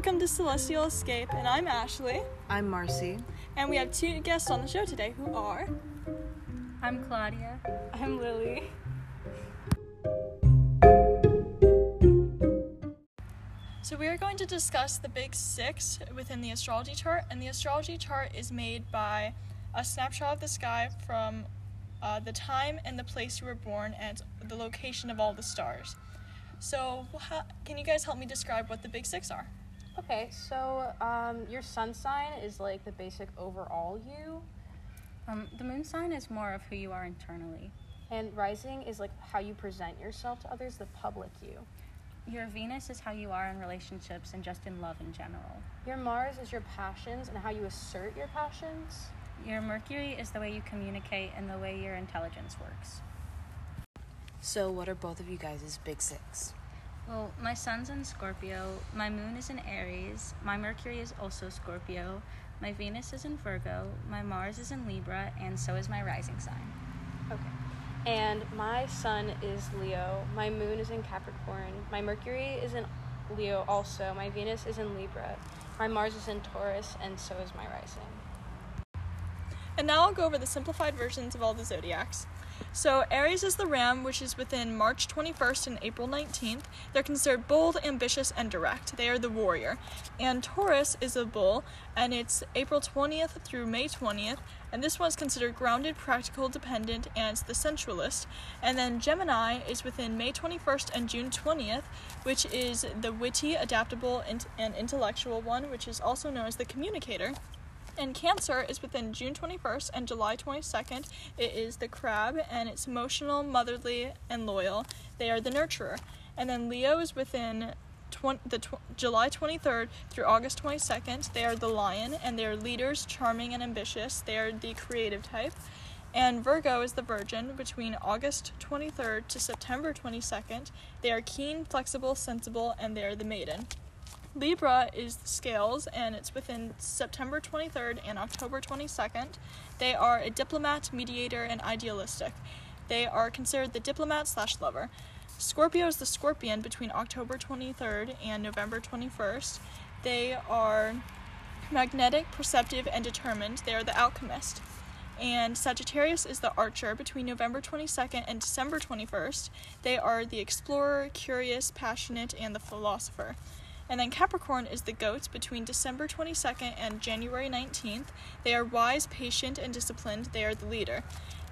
welcome to Celestial Escape, and I'm Ashley, I'm Marcy. and we have two guests on the show today who are. I'm Claudia. I'm Lily. So, we are going to discuss the big six within the astrology chart, and the astrology chart is made by a snapshot of the sky from uh, the time and the place you were born and the location of all the stars. So, how, can you guys help me describe what the big six are? Okay, so um, your sun sign is like the basic overall you, Um, the moon sign is more of who you are internally. and rising is like how you present yourself to others, the public you. Your Venus is how you are in relationships and just in love in general. Your Mars is your passions and how you assert your passions. Your Mercury is the way you communicate and the way your intelligence works. So, what are both of you guys' big six? Well, my sun's in Scorpio, my moon is in Aries, my Mercury is also Scorpio, my Venus is in Virgo, my Mars is in Libra, and so is my rising sign. Okay. And my sun is Leo, my moon is in Capricorn, my Mercury is in Leo also, my Venus is in Libra, my Mars is in Taurus, and so is my rising. And now I'll go over the simplified versions of all the zodiacs. So, Aries is the ram, which is within March 21st and April 19th. They're considered bold, ambitious, and direct. They are the warrior. And Taurus is a bull, and it's April 20th through May 20th. And this one's considered grounded, practical, dependent, and the sensualist. And then Gemini is within May 21st and June 20th, which is the witty, adaptable, and intellectual one, which is also known as the communicator. And Cancer is within June 21st and July 22nd. It is the crab, and it's emotional, motherly, and loyal. They are the nurturer. And then Leo is within the tw- July 23rd through August 22nd. They are the lion, and they are leaders, charming, and ambitious. They are the creative type. And Virgo is the virgin between August 23rd to September 22nd. They are keen, flexible, sensible, and they are the maiden. Libra is the scales, and it's within September 23rd and October 22nd. They are a diplomat, mediator, and idealistic. They are considered the diplomat slash lover. Scorpio is the scorpion between October 23rd and November 21st. They are magnetic, perceptive, and determined. They are the alchemist. And Sagittarius is the archer between November 22nd and December 21st. They are the explorer, curious, passionate, and the philosopher. And then Capricorn is the goats between December 22nd and January 19th. They are wise, patient, and disciplined. They are the leader.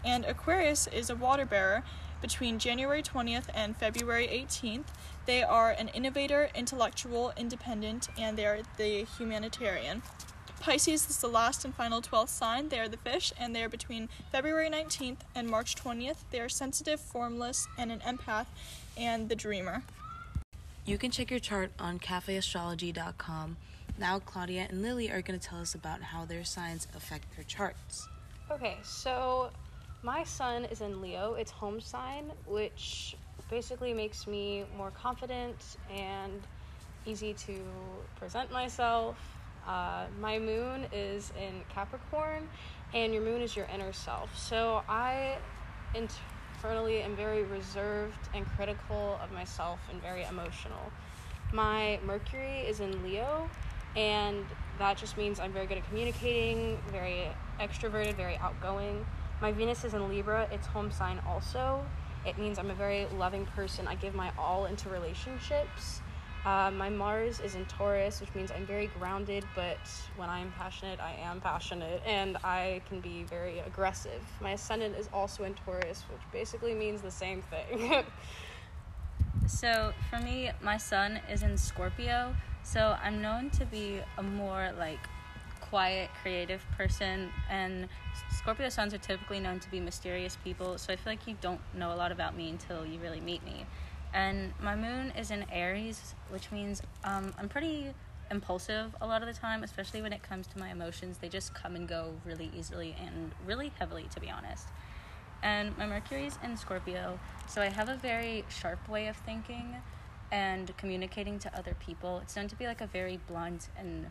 And Aquarius is a water bearer between January 20th and February 18th. They are an innovator, intellectual, independent, and they are the humanitarian. Pisces is the last and final 12th sign. They are the fish, and they are between February 19th and March 20th. They are sensitive, formless, and an empath, and the dreamer. You can check your chart on cafeastrology.com. Now, Claudia and Lily are going to tell us about how their signs affect their charts. Okay, so my sun is in Leo, it's home sign, which basically makes me more confident and easy to present myself. Uh, my moon is in Capricorn, and your moon is your inner self. So I am very reserved and critical of myself and very emotional. My Mercury is in Leo, and that just means I'm very good at communicating, very extroverted, very outgoing. My Venus is in Libra, it's home sign also. It means I'm a very loving person. I give my all into relationships. Uh, my Mars is in Taurus, which means I'm very grounded, but when I'm passionate, I am passionate, and I can be very aggressive. My Ascendant is also in Taurus, which basically means the same thing. So for me, my sun is in Scorpio, so I'm known to be a more like quiet, creative person, and Scorpio suns are typically known to be mysterious people. So I feel like you don't know a lot about me until you really meet me. And my moon is in Aries, which means um, I'm pretty impulsive a lot of the time, especially when it comes to my emotions. They just come and go really easily and really heavily, to be honest and my Mercury's in Scorpio, so I have a very sharp way of thinking and communicating to other people. It's known to be like a very blunt and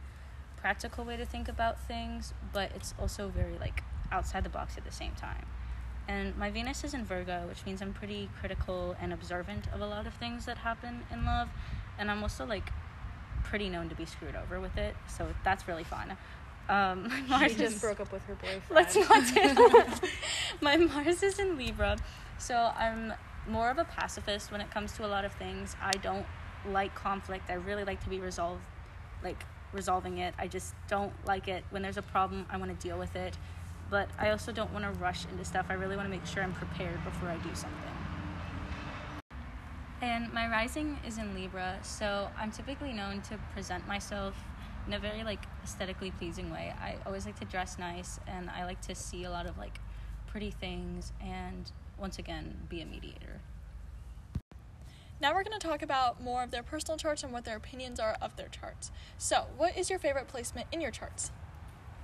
practical way to think about things, but it's also very like outside the box at the same time. And my Venus is in Virgo, which means I'm pretty critical and observant of a lot of things that happen in love, and I'm also like pretty known to be screwed over with it, so that's really fun. Um, my Mars She just is- broke up with her boyfriend. Let's not do that. My Mars is in Libra, so I'm more of a pacifist when it comes to a lot of things. I don't like conflict. I really like to be resolved, like resolving it. I just don't like it when there's a problem. I want to deal with it, but I also don't want to rush into stuff. I really want to make sure I'm prepared before I do something. And my rising is in Libra, so I'm typically known to present myself in a very like aesthetically pleasing way. I always like to dress nice and I like to see a lot of like pretty things and once again be a mediator. Now we're going to talk about more of their personal charts and what their opinions are of their charts. So, what is your favorite placement in your charts?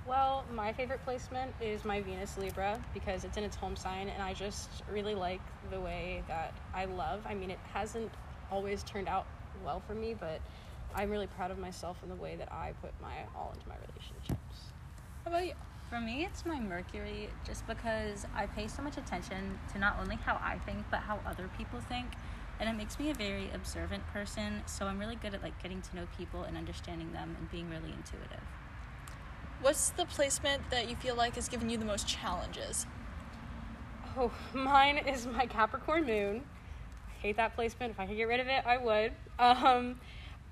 Well, my favorite placement is my Venus Libra because it's in its home sign, and I just really like the way that I love. I mean, it hasn't always turned out well for me, but I'm really proud of myself in the way that I put my all into my relationships. How about you? For me, it's my Mercury just because I pay so much attention to not only how I think but how other people think. And it makes me a very observant person, so I'm really good at like getting to know people and understanding them and being really intuitive. What's the placement that you feel like has given you the most challenges? Oh, mine is my Capricorn moon. I Hate that placement. If I could get rid of it, I would. Um,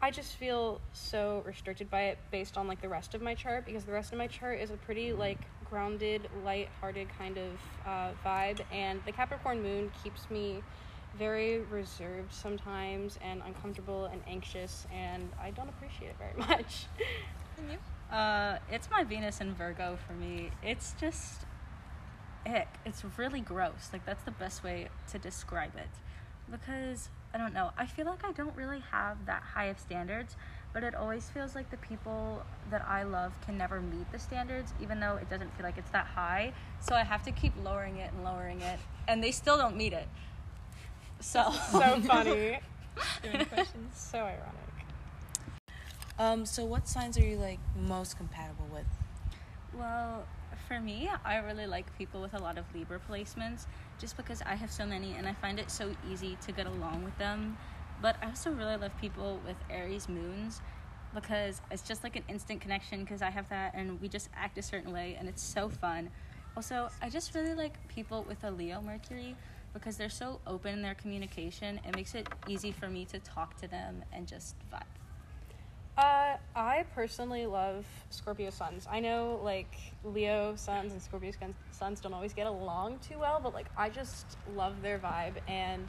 I just feel so restricted by it based on like the rest of my chart because the rest of my chart is a pretty like grounded, light-hearted kind of uh, vibe, and the Capricorn moon keeps me very reserved sometimes and uncomfortable and anxious, and I don't appreciate it very much. And you? Uh, it's my Venus in Virgo for me. It's just ick. It's really gross. Like that's the best way to describe it. Because I don't know. I feel like I don't really have that high of standards, but it always feels like the people that I love can never meet the standards, even though it doesn't feel like it's that high. So I have to keep lowering it and lowering it, and they still don't meet it. So so funny. Do you have any questions? so ironic. Um, so what signs are you like most compatible with? Well, for me, I really like people with a lot of Libra placements just because I have so many and I find it so easy to get along with them. But I also really love people with Aries moons because it's just like an instant connection because I have that and we just act a certain way and it's so fun. Also, I just really like people with a Leo Mercury because they're so open in their communication. It makes it easy for me to talk to them and just vibe. Uh, I personally love Scorpio suns. I know like Leo suns and Scorpio suns don't always get along too well, but like I just love their vibe and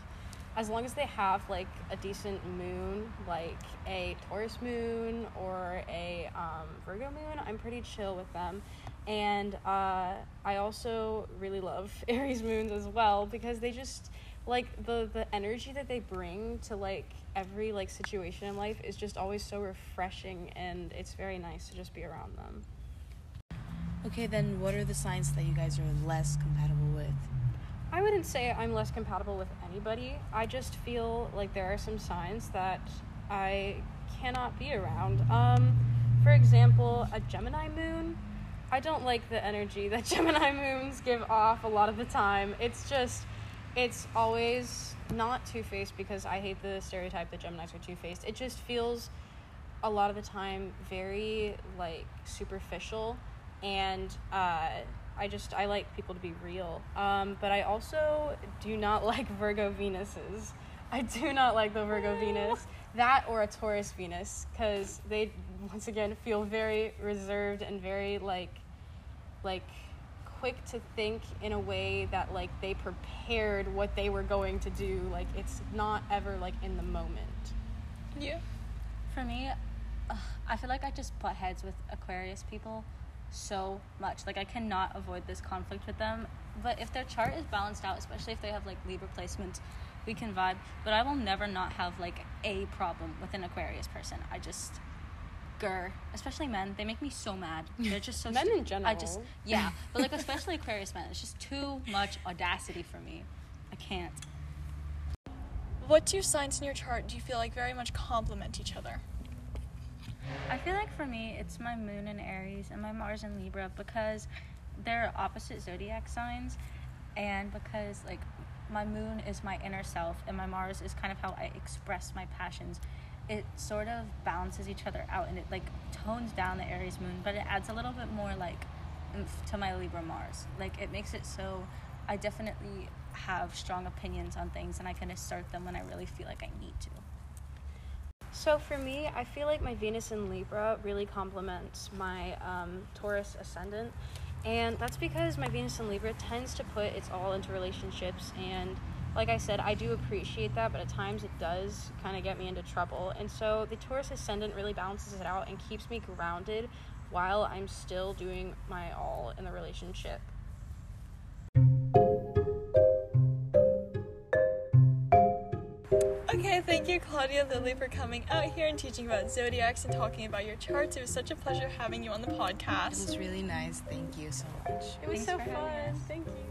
as long as they have like a decent moon, like a Taurus moon or a um, Virgo moon, I'm pretty chill with them. And uh, I also really love Aries moons as well because they just like the the energy that they bring to like every like situation in life is just always so refreshing and it's very nice to just be around them. Okay, then what are the signs that you guys are less compatible with? I wouldn't say I'm less compatible with anybody. I just feel like there are some signs that I cannot be around. Um, for example, a Gemini moon. I don't like the energy that Gemini moons give off a lot of the time. It's just, it's always not two faced because I hate the stereotype that Geminis are two faced. It just feels a lot of the time very like superficial and uh, I just I like people to be real. Um, but I also do not like Virgo Venuses. I do not like the Virgo Venus, that or a Taurus Venus, because they once again feel very reserved and very like like quick to think in a way that like they prepared what they were going to do. Like it's not ever like in the moment. Yeah. For me, ugh, I feel like I just butt heads with Aquarius people so much. Like I cannot avoid this conflict with them. But if their chart is balanced out, especially if they have like Libra placements, we can vibe. But I will never not have like a problem with an Aquarius person. I just especially men. They make me so mad. They're just so Men in general. I just yeah, but like especially Aquarius men. It's just too much audacity for me. I can't. What two signs in your chart do you feel like very much complement each other? I feel like for me, it's my moon in Aries and my Mars in Libra because they're opposite zodiac signs, and because like my moon is my inner self and my Mars is kind of how I express my passions, it sort of balances each other out and it like tones down the Aries moon, but it adds a little bit more like to my Libra Mars. Like it makes it so I definitely have strong opinions on things and I can assert them when I really feel like I need to. So for me, I feel like my Venus in Libra really complements my um, Taurus ascendant, and that's because my Venus in Libra tends to put its all into relationships and like I said, I do appreciate that, but at times it does kind of get me into trouble. And so the Taurus ascendant really balances it out and keeps me grounded while I'm still doing my all in the relationship. Okay, thank you, Claudia and Lily, for coming out here and teaching about zodiacs and talking about your charts. It was such a pleasure having you on the podcast. It was really nice. Thank you so much. It was Thanks so fun. Thank you.